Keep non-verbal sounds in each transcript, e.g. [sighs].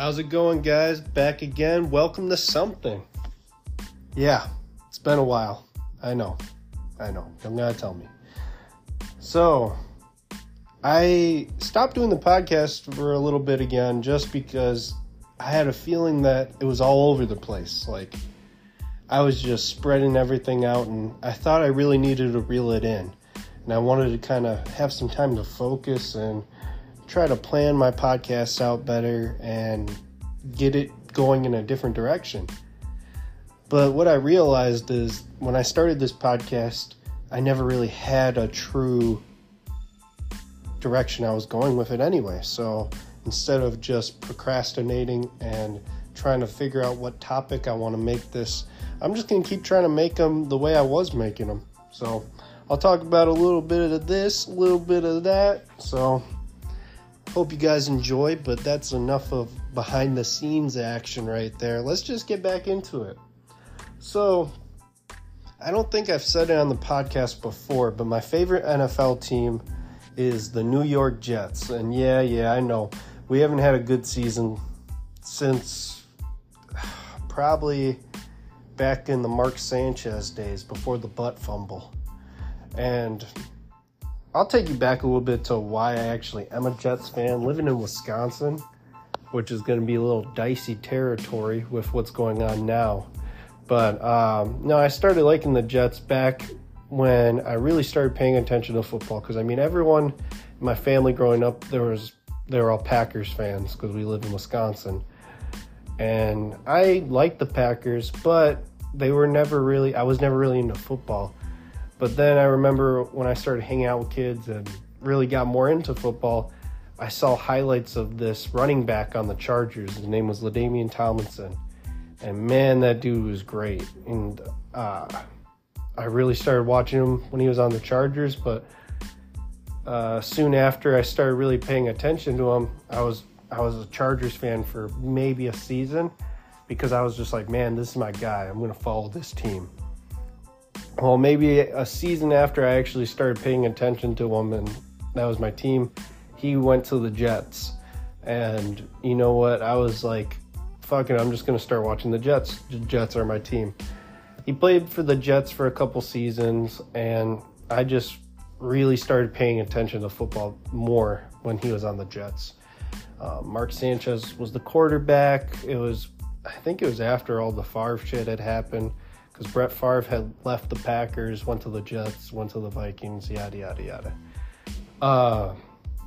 How's it going, guys? Back again. Welcome to something. Yeah, it's been a while. I know. I know. Don't gotta tell me. So, I stopped doing the podcast for a little bit again just because I had a feeling that it was all over the place. Like, I was just spreading everything out, and I thought I really needed to reel it in. And I wanted to kind of have some time to focus and try to plan my podcast out better and get it going in a different direction. But what I realized is when I started this podcast, I never really had a true direction I was going with it anyway. So instead of just procrastinating and trying to figure out what topic I want to make this, I'm just going to keep trying to make them the way I was making them. So I'll talk about a little bit of this, a little bit of that. So Hope you guys enjoy, but that's enough of behind the scenes action right there. Let's just get back into it. So, I don't think I've said it on the podcast before, but my favorite NFL team is the New York Jets. And yeah, yeah, I know. We haven't had a good season since [sighs] probably back in the Mark Sanchez days before the butt fumble. And I'll take you back a little bit to why I actually am a Jets fan. Living in Wisconsin, which is going to be a little dicey territory with what's going on now. But um, no, I started liking the Jets back when I really started paying attention to football. Because I mean, everyone in my family growing up, there was they were all Packers fans because we live in Wisconsin, and I liked the Packers, but they were never really. I was never really into football. But then I remember when I started hanging out with kids and really got more into football, I saw highlights of this running back on the Chargers. His name was LaDainian Tomlinson. And man, that dude was great. And uh, I really started watching him when he was on the Chargers. But uh, soon after I started really paying attention to him, I was I was a Chargers fan for maybe a season because I was just like, man, this is my guy. I'm to follow this team well, maybe a season after I actually started paying attention to him, and that was my team, he went to the Jets. And you know what? I was like, fucking, I'm just going to start watching the Jets. The Jets are my team. He played for the Jets for a couple seasons, and I just really started paying attention to football more when he was on the Jets. Uh, Mark Sanchez was the quarterback. It was, I think it was after all the Favre shit had happened because Brett Favre had left the Packers, went to the Jets, went to the Vikings, yada yada yada. Uh,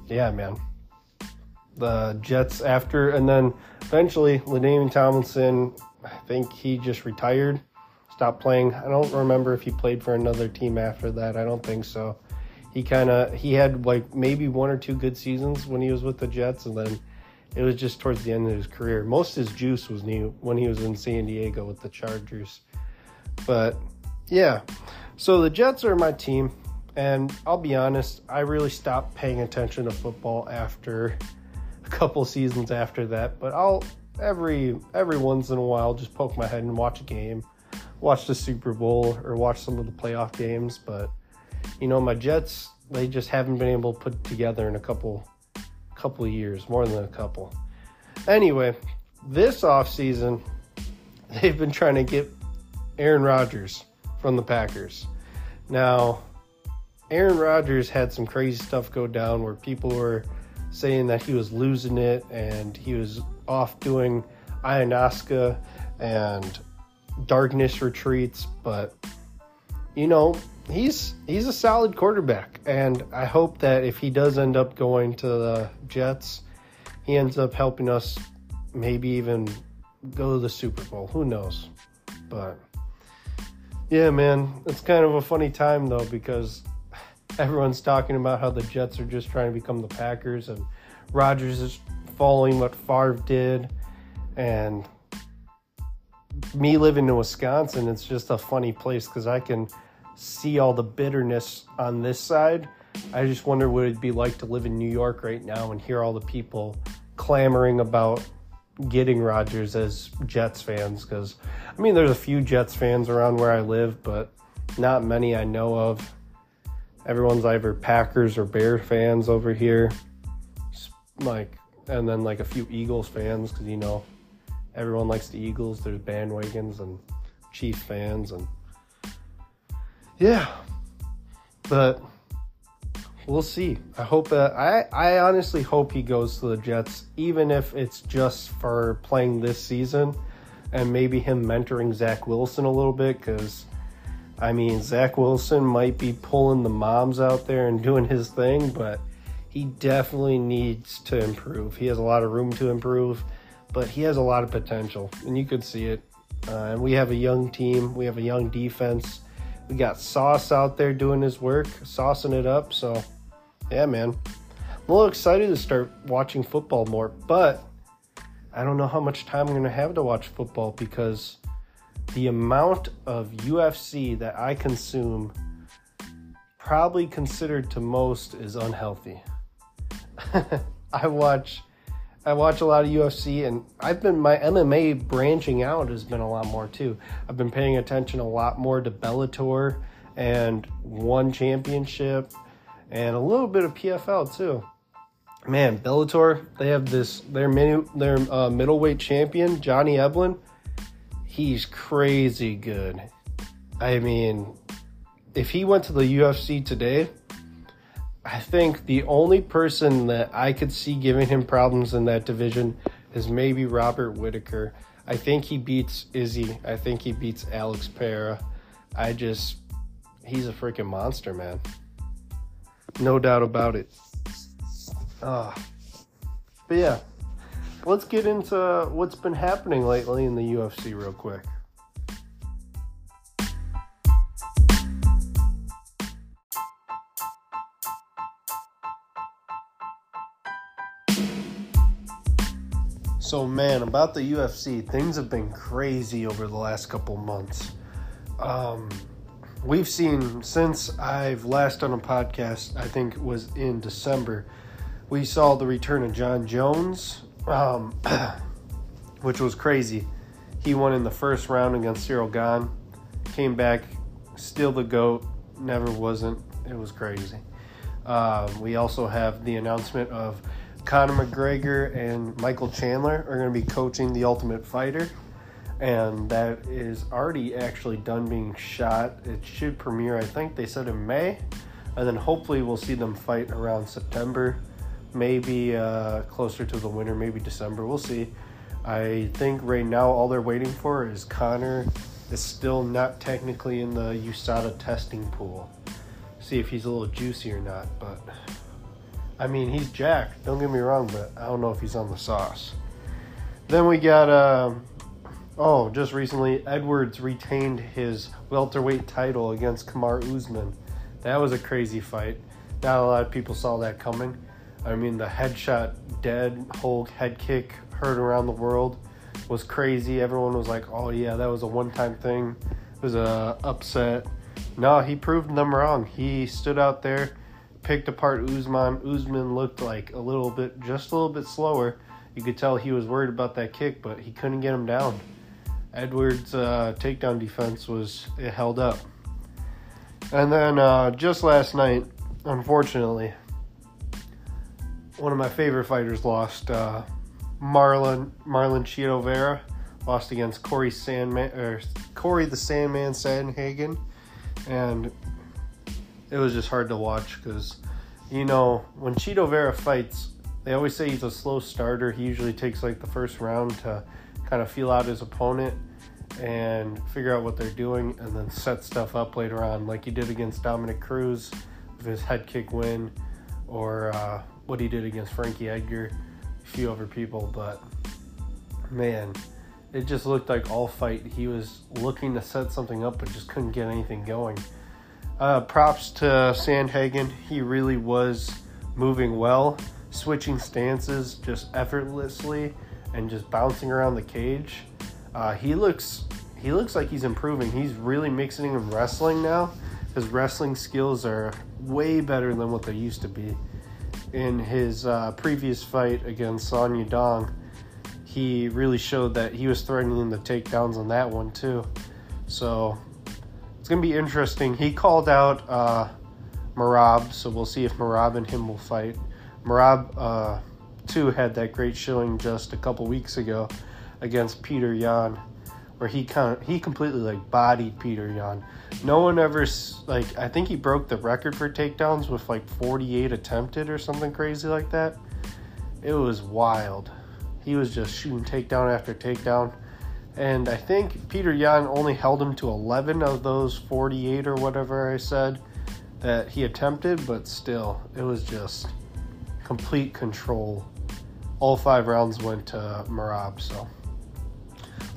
yeah, man. The Jets after, and then eventually, LaDainian Tomlinson, I think he just retired, stopped playing. I don't remember if he played for another team after that. I don't think so. He kind of he had like maybe one or two good seasons when he was with the Jets, and then it was just towards the end of his career. Most of his juice was new when he was in San Diego with the Chargers. But yeah, so the Jets are my team, and I'll be honest, I really stopped paying attention to football after a couple seasons after that. But I'll every every once in a while just poke my head and watch a game, watch the Super Bowl or watch some of the playoff games. But you know, my Jets they just haven't been able to put together in a couple couple years, more than a couple. Anyway, this off season, [laughs] they've been trying to get Aaron Rodgers from the Packers. Now, Aaron Rodgers had some crazy stuff go down where people were saying that he was losing it and he was off doing ayahuasca and darkness retreats, but you know, he's he's a solid quarterback and I hope that if he does end up going to the Jets, he ends up helping us maybe even go to the Super Bowl. Who knows? But yeah, man, it's kind of a funny time though because everyone's talking about how the Jets are just trying to become the Packers and Rodgers is following what Favre did and me living in Wisconsin, it's just a funny place because I can see all the bitterness on this side. I just wonder what it'd be like to live in New York right now and hear all the people clamoring about getting Rodgers as Jets fans because I mean there's a few Jets fans around where I live, but not many I know of. Everyone's either Packers or Bear fans over here. Like and then like a few Eagles fans because you know everyone likes the Eagles. There's bandwagons and Chief fans and yeah, but we'll see. I hope that I I honestly hope he goes to the Jets, even if it's just for playing this season and maybe him mentoring Zach Wilson a little bit because. I mean, Zach Wilson might be pulling the moms out there and [laughs] doing his thing, but he definitely needs to improve. He has a lot of room to improve, but he has a lot of potential, and you could see it. Uh, and we have a young team, we have a young defense. We got Sauce out there doing his work, saucing it up. So, yeah, man. I'm a little excited to start watching football more, but I don't know how much time I'm going to have to watch football because the amount of UFC that I consume, probably considered to most, is unhealthy. [laughs] I watch I watch a lot of UFC and I've been my MMA branching out has been a lot more too. I've been paying attention a lot more to Bellator and one championship and a little bit of PFL too. Man, Bellator, they have this their their uh, middleweight champion, Johnny Eblen. He's crazy good. I mean, if he went to the UFC today, I think the only person that I could see giving him problems in that division is maybe Robert Whitaker. I think he beats Izzy. I think he beats Alex Pereira. I just, he's a freaking monster, man. No doubt about it. Uh, but yeah, let's get into what's been happening lately in the UFC real quick. So, man, about the UFC, things have been crazy over the last couple months. Um, we've seen since I've last done a podcast, I think was in December, we saw the return of Jon Jones, um, [clears throat] which was crazy. He won in the first round against Cyril Gane, came back, still the GOAT, never wasn't. It was crazy. Um, we also have the announcement of Conor McGregor and Michael Chandler are going to be coaching The Ultimate Fighter, and that is already actually done being shot. It should premiere, I think they said in May, and then hopefully we'll see them fight around September, maybe uh, closer to the winter, maybe December. We'll see. I think right now all they're waiting for is Conor is still not technically in the USADA testing pool. See if he's a little juicy or not, but I mean, he's Jack. Don't get me wrong, but I don't know if he's on the sauce. Then we got, uh, oh, just recently, Edwards retained his welterweight title against Kamaru Usman. That was a crazy fight. Not a lot of people saw that coming. I mean, the headshot, dead whole head kick heard around the world was crazy. Everyone was like, "Oh yeah, that was a one-time thing. It was a upset." No, he proved them wrong. He stood out there picked apart Usman. Usman looked like a little bit, just a little bit slower. You could tell he was worried about that kick, but he couldn't get him down. Edwards' uh, takedown defense was it held up. And then uh, just last night, unfortunately, one of my favorite fighters lost. Uh, Marlon Marlon Chito Vera lost against Corey Sandman or Corey the Sandman Sandhagen, and it was just hard to watch because, you know, when Chito Vera fights, they always say he's a slow starter. He usually takes like the first round to kind of feel out his opponent and figure out what they're doing and then set stuff up later on, like he did against Dominick Cruz with his head kick win or uh, what he did against Frankie Edgar, a few other people. But man, it just looked like all fight he was looking to set something up but just couldn't get anything going. Uh, props to Sandhagen. He really was moving well, switching stances just effortlessly and just bouncing around the cage. Uh, he looks he looks like he's improving. He's really mixing in wrestling now. His wrestling skills are way better than what they used to be. In his uh, previous fight against Song Dong, he really showed that he was threatening the takedowns on that one too. So it's gonna be interesting. He called out uh, Merab, so we'll see if Merab and him will fight. Merab uh, too had that great showing just a couple weeks ago against Peter Yan, where he kind of he completely like bodied Peter Yan. No one ever like I think he broke the record for takedowns with like 48 attempted or something crazy like that. It was wild. He was just shooting takedown after takedown. And I think Peter Yan only held him to 11 of those 48 or whatever I said that he attempted, but still, it was just complete control. All five rounds went to Merab, so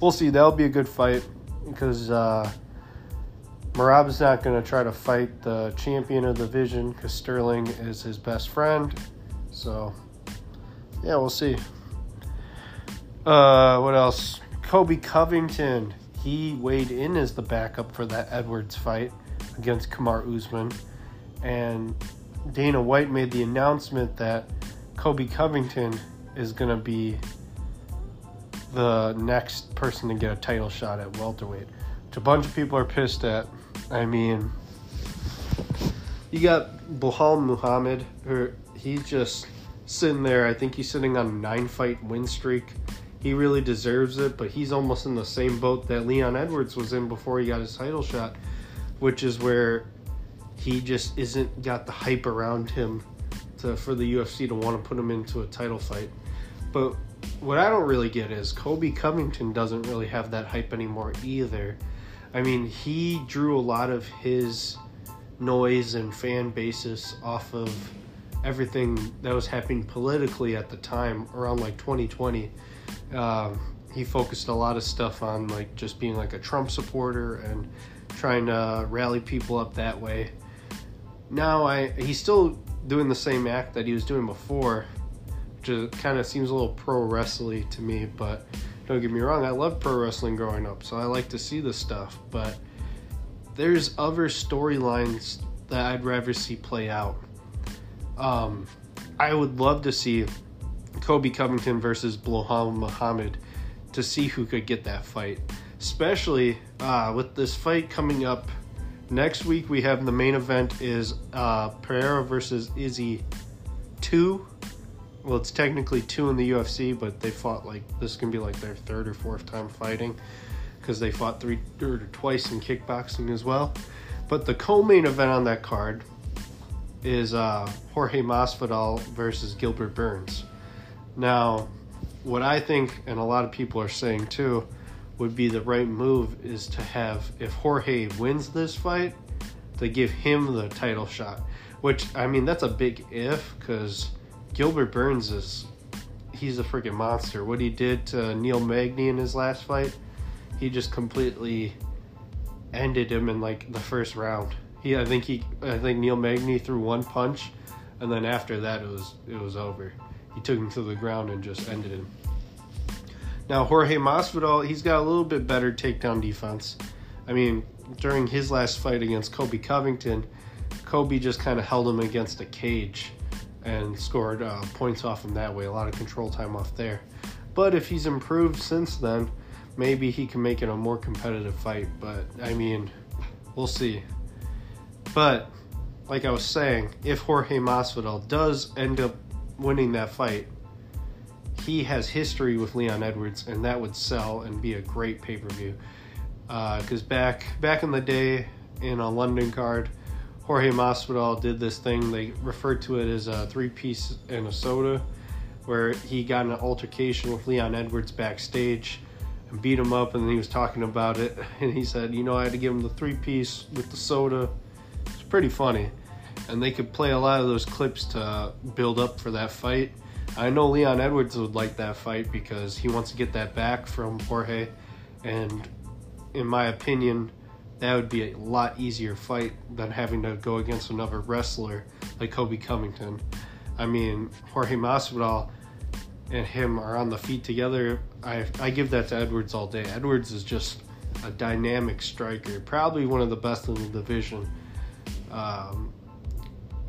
we'll see. That'll be a good fight because uh, Merab's not going to try to fight the champion of the division because Sterling is his best friend. So, yeah, we'll see. Uh, what else? Kobe Covington. He weighed in as the backup for that Edwards fight against Kamaru Usman. And Dana White made the announcement that Kobe Covington is going to be the next person to get a title shot at welterweight, which a bunch of people are pissed at. I mean, you got Belal Muhammad, who he's just sitting there. I think he's sitting on a nine fight win streak. He really deserves it, but he's almost in the same boat that Leon Edwards was in before he got his title shot, which is where he just isn't got the hype around him to for the UFC to want to put him into a title fight. But what I don't really get is Colby Covington doesn't really have that hype anymore either. I mean, he drew a lot of his noise and fan basis off of everything that was happening politically at the time around like 2020. Um, he focused a lot of stuff on like just being like a Trump supporter and trying to rally people up that way. Now I he's still doing the same act that he was doing before, which kind of seems a little pro wrestling to me. But don't get me wrong, I loved pro wrestling growing up, so I like to see this stuff. But there's other storylines that I'd rather see play out. Um, I would love to see Kobe Covington versus Belal Muhammad to see who could get that fight, especially uh, with this fight coming up next week. We have the main event is uh, Pereira versus Izzy two. Well, it's technically two in the UFC, but they fought like this can be like their third or fourth time fighting because they fought three or twice in kickboxing as well. But the co-main event on that card is uh, Jorge Masvidal versus Gilbert Burns. Now, what I think, and a lot of people are saying too, would be the right move is to have if Jorge wins this fight, to give him the title shot. Which I mean, that's a big if because Gilbert Burns is he's a freaking monster. What he did to Neil Magny in his last fight, he just completely ended him in like the first round. He, I think he, I think Neil Magny threw one punch, and then after that it was it was over. He took him to the ground and just ended him. Now Jorge Masvidal, he's got a little bit better takedown defense. I mean, during his last fight against Kobe Covington, Kobe just kind of held him against a cage and scored uh, points off him that way. A lot of control time off there. But if he's improved since then, maybe he can make it a more competitive fight. But I mean, we'll see. But like I was saying, if Jorge Masvidal does end up winning that fight, he has history with Leon Edwards, and that would sell and be a great pay per view. Because uh, back back in the day, in a London card, Jorge Masvidal did this thing. They referred to it as a three piece and a soda, where he got an altercation with Leon Edwards backstage and beat him up, and he was talking about it. [laughs] And he said, "You know, I had to give him the three piece with the soda." It's pretty funny and they could play a lot of those clips to build up for that fight. I know Leon Edwards would like that fight because he wants to get that back from Jorge, and in my opinion, that would be a lot easier fight than having to go against another wrestler like Kobe Covington. I mean, Jorge Masvidal and him are on the feet together. I I give that to Edwards all day. Edwards is just a dynamic striker, probably one of the best in the division. Um,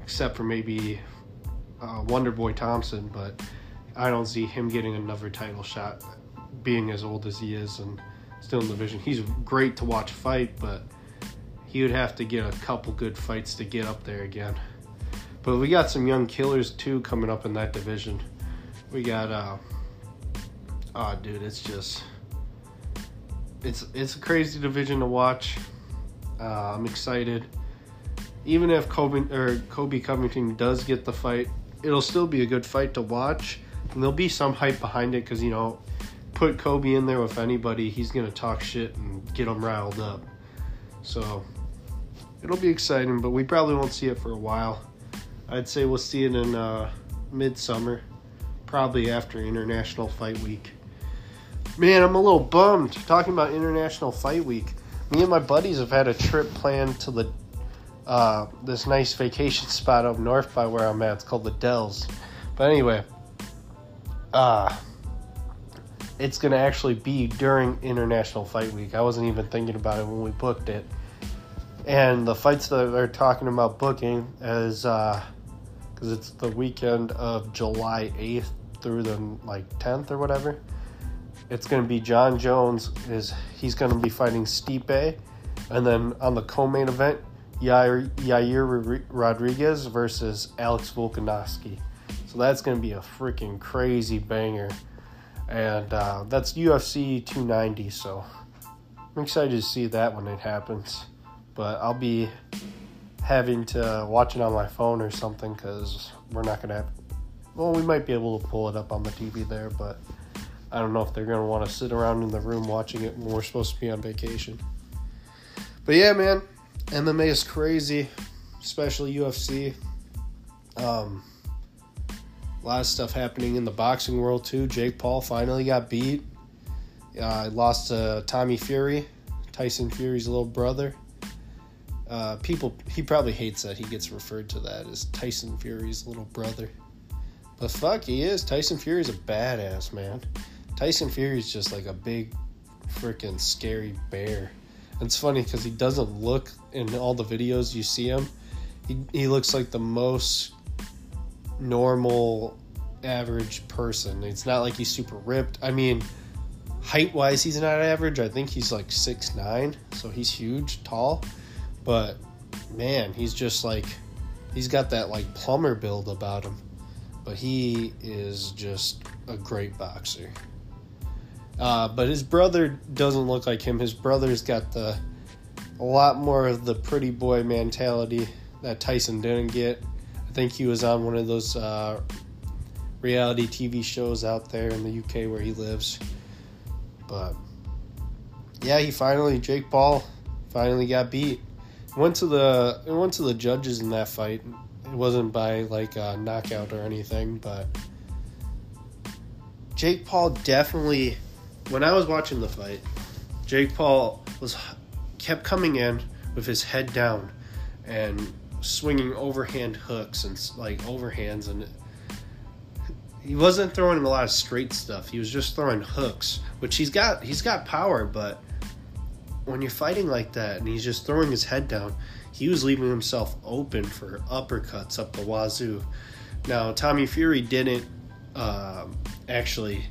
except for maybe uh, Wonder Boy Thompson, but I don't see him getting another title shot, being as old as he is and still in the division. He's great to watch fight, but he would have to get a couple good fights to get up there again. But we got some young killers too coming up in that division. We got uh oh dude, it's just it's it's a crazy division to watch. Uh, I'm excited. Even if Kobe or Colby Covington does get the fight, it'll still be a good fight to watch, and there'll be some hype behind it because you know, put Kobe in there with anybody, he's gonna talk shit and get them riled up. So it'll be exciting, but we probably won't see it for a while. I'd say we'll see it in uh, midsummer, probably after International Fight Week. Man, I'm a little bummed talking about International Fight Week. Me and my buddies have had a trip planned to the uh, this nice vacation [laughs] spot up north by where I'm at. It's called the Dells. But anyway, uh, it's gonna actually be during International Fight Week. I wasn't even thinking about it when we booked it. And the fights that they're talking about booking is because uh, it's the weekend of July 8th through the like 10th or whatever. It's going to be Jon Jones is he's going to be fighting Stipe, and then on the co-main event, Yair, Yair Rodriguez versus Alex Volkanovski. So that's going to be a freaking crazy banger, and uh, that's UFC 290. So I'm excited to see that when it happens but I'll be having to watch it on my phone or something because we're not gonna have. Well, we might be able to pull it up on the TV there, but I don't know if they're gonna want to sit around in the room watching it when we're supposed to be on vacation. But yeah, man, MMA is crazy, especially UFC. Um, a lot of stuff happening in the boxing world too. Jake Paul finally got beat. Uh, lost to Tommy Fury, Tyson Fury's little brother. Uh, people, he probably hates that he gets referred to that as Tyson Fury's little brother. But fuck, he is. Tyson Fury's a badass, man. Tyson Fury's just like a big, freaking scary bear. It's funny because he doesn't look in all the videos you see him. He, he looks like the most normal, average person. It's not like he's super ripped. I mean, height wise, he's not average. I think he's like six nine, so he's huge, tall but man, he's just like he's got that like plumber build about him. But he is just a great boxer. Uh, but his brother doesn't look like him. His brother's got the a lot more of the pretty boy mentality that Tyson didn't get. Think he was on one of those uh, reality TV shows out there in the UK where he lives. But yeah, he finally Jake Paul finally got beat went to the went to the judges in that fight. It wasn't by like a knockout or anything, but Jake Paul definitely. When I was watching the fight, Jake Paul was kept coming in with his head down and swinging overhand hooks and like overhands and he wasn't throwing a lot of straight stuff. He was just throwing hooks, which he's got he's got power, but when you're fighting like that and he's just throwing his head down, he was leaving himself open for uppercuts up the wazoo. Now, Tommy Fury didn't uh, actually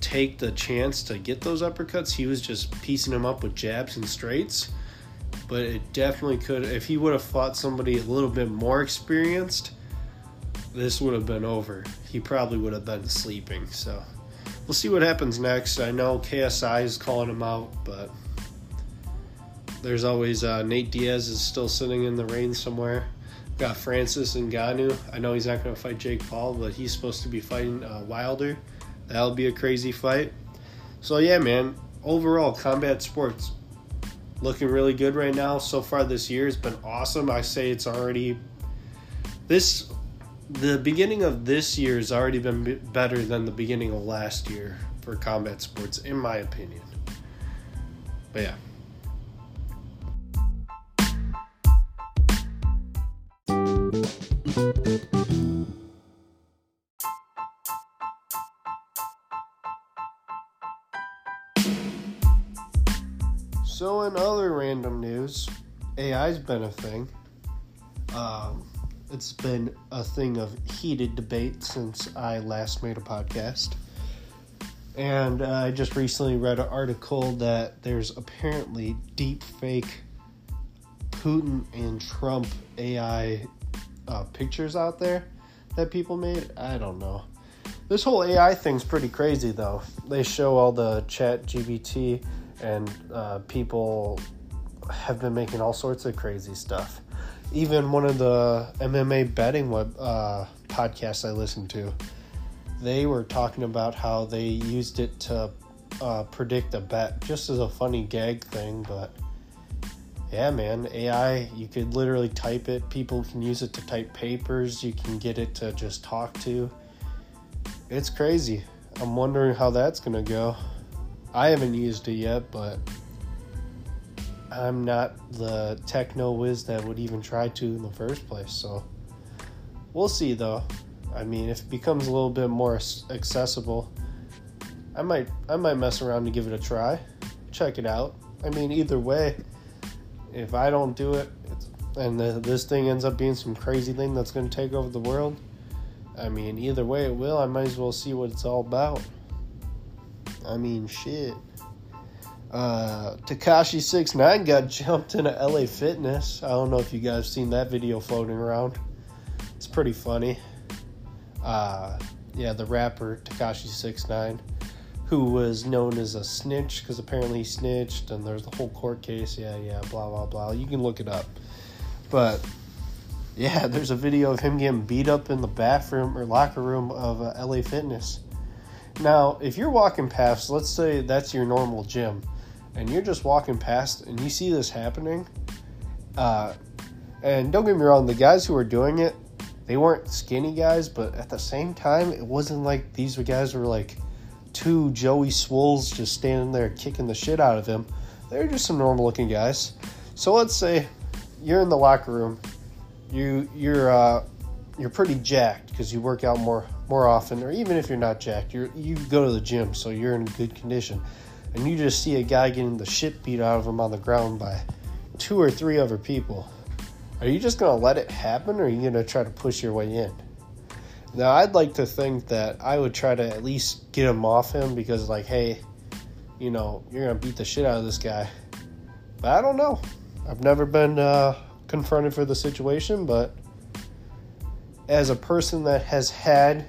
take the chance to get those uppercuts. He was just piecing them up with jabs and straights. But it definitely could, if he would have fought somebody a little bit more experienced, this would have been over. He probably would have been sleeping. So we'll see what happens next. I know KSI is calling him out, but there's always uh, Nate Diaz is still sitting in the rain somewhere. Got Francis Ngannou. I know he's not going to fight Jake Paul, but he's supposed to be fighting uh, Wilder. That'll be a crazy fight. So yeah, man. Overall, combat sports looking really good right now. So far this year has been awesome. I say it's already this the beginning of this year has already been better than the beginning of last year for combat sports, in my opinion. But yeah. So, in other random news, AI's been a thing. Um, it's been a thing of heated debate since I last made a podcast. And uh, I just recently read an article that there's apparently deep fake Putin and Trump AI uh, pictures out there that people made. I don't know. This whole AI thing's pretty crazy, though. They show all the ChatGPT, and uh, people have been making all sorts of crazy stuff. Even one of the MMA betting web uh, podcasts I listened to, they were talking about how they used it to uh, predict a bet, just as a funny gag thing. But yeah, man, AI, you could literally type it. People can use it to type papers. You can get it to just talk to. It's crazy. I'm wondering how that's gonna go. I haven't used it yet, but I'm not the techno whiz that would even try to in the first place. So we'll see, though. I mean, if it becomes a little bit more accessible, I might I might mess around to give it a try, check it out. I mean, either way, if I don't do it, and the, this thing ends up being some crazy thing that's going to take over the world, I mean, either way it will. I might as well see what it's all about. I mean, shit. Uh, Tekashi Six Nine got jumped into LA Fitness. I don't know if you guys seen that video floating around. It's pretty funny. Uh, yeah, the rapper Tekashi Six Nine, who was known as a snitch because apparently he snitched, and there's the whole court case. Yeah, yeah, blah blah blah. You can look it up, but yeah, [laughs] there's a video of him getting beat up in the bathroom or locker room of uh, LA Fitness. Now, if you're walking past, let's say that's your normal gym, and you're just walking past and you see this happening, uh, and don't get me wrong, the guys who were doing it, they weren't skinny guys, but at the same time, it wasn't like these guys were like two Joey Swoles just standing there kicking the shit out of him. They're just some normal looking guys. So let's say you're in the locker room you you're uh, you're pretty jacked because you work out more more often, or even if you're not jacked, you you go to the gym, so you're in good condition, and you just see a guy getting the shit beat out of him on the ground by two or three other people. Are you just gonna let it happen, or are you gonna try to push your way in? Now, I'd like to think that I would try to at least get him off him because, like, hey, you know, you're gonna beat the shit out of this guy. But I don't know. I've never been uh, confronted for the situation, but as a person that has had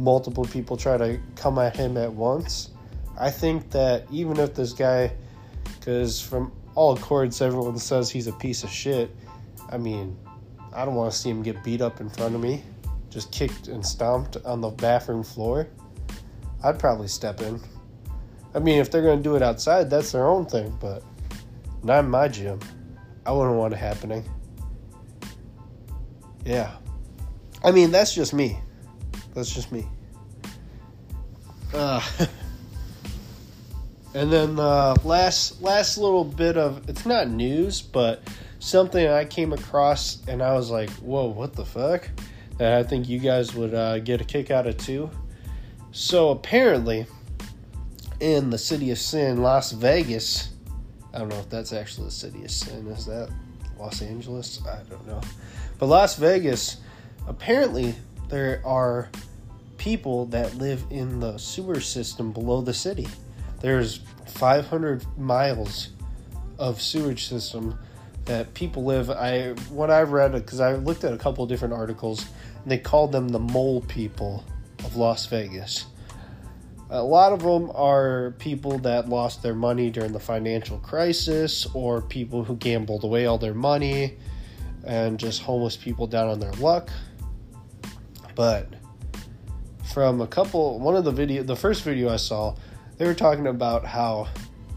multiple people try to come at him at once, I think that even if this guy, because from all accords, everyone says he's a piece of shit. I mean, I don't want to see him get beat up in front of me, just kicked and stomped on the bathroom floor. I'd probably step in. I mean, if they're going to do it outside, that's their own thing, but not in my gym. I wouldn't want it happening. Yeah. I mean, that's just me. That's just me. Uh, [laughs] and then the uh, last last little bit of it's not news, but something I came across and I was like, "Whoa, what the fuck?" That I think you guys would uh, get a kick out of too. So apparently, in the city of sin, Las Vegas. I don't know if that's actually the city of sin. Is that Los Angeles? I don't know. But Las Vegas, apparently, there are people that live in the sewer system below the city. There's 500 miles of sewage system that people live. I what I've read because I looked at a couple different articles. and they called them the mole people of Las Vegas. A lot of them are people that lost their money during the financial crisis, or people who gambled away all their money, and just homeless people down on their luck. But from a couple, one of the video, the first video I saw, they were talking about how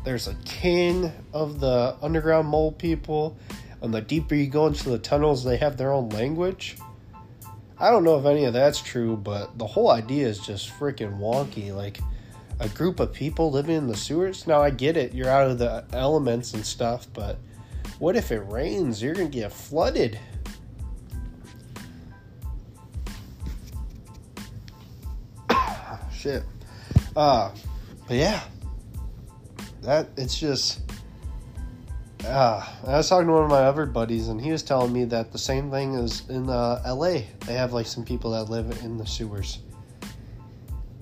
there's a king of the underground mole people, and the deeper you go into the tunnels, they have their own language. I don't know if any of that's true, but the whole idea is just freaking wonky. Like a group of people living in the sewers. Now I get it, you're out of the elements and stuff, but what if it rains? You're to get flooded. Shit. Uh, but yeah, that it's just. Uh, I was talking to one of my other buddies, and he was telling me that the same thing is in uh, LA. They have like some people that live in the sewers.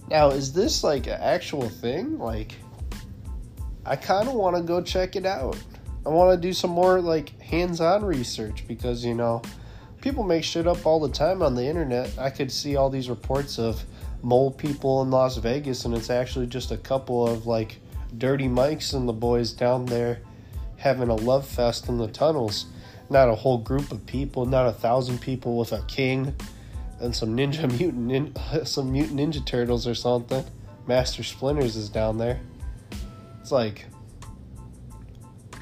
Now, is this like an actual thing? Like, I kind of want to go check it out. I want to do some more like hands-on research because you know people make shit up all the time on the internet. I could see all these reports of mole people in Las Vegas, and it's actually just a couple of like dirty Mikes and the boys down there having a love fest in the tunnels. Not a whole group of people, not a thousand people with a king and some ninja [laughs] mutant, nin- [laughs] some mutant ninja turtles or something. Master Splinters is down there. It's like,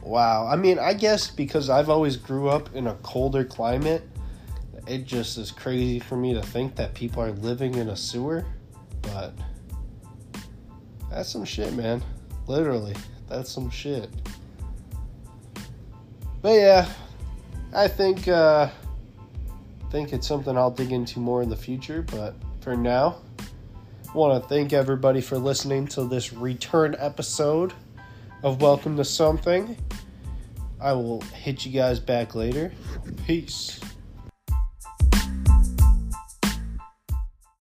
wow. I mean, I guess because I've always grew up in a colder climate, it just is crazy for me to think that people are living in a sewer. But that's some shit, man. Literally, that's some shit. But yeah, I think uh, think it's something I'll dig into more in the future. But for now, I want to thank everybody for listening to this return episode of Welcome to Something. I will hit you guys back later. Peace.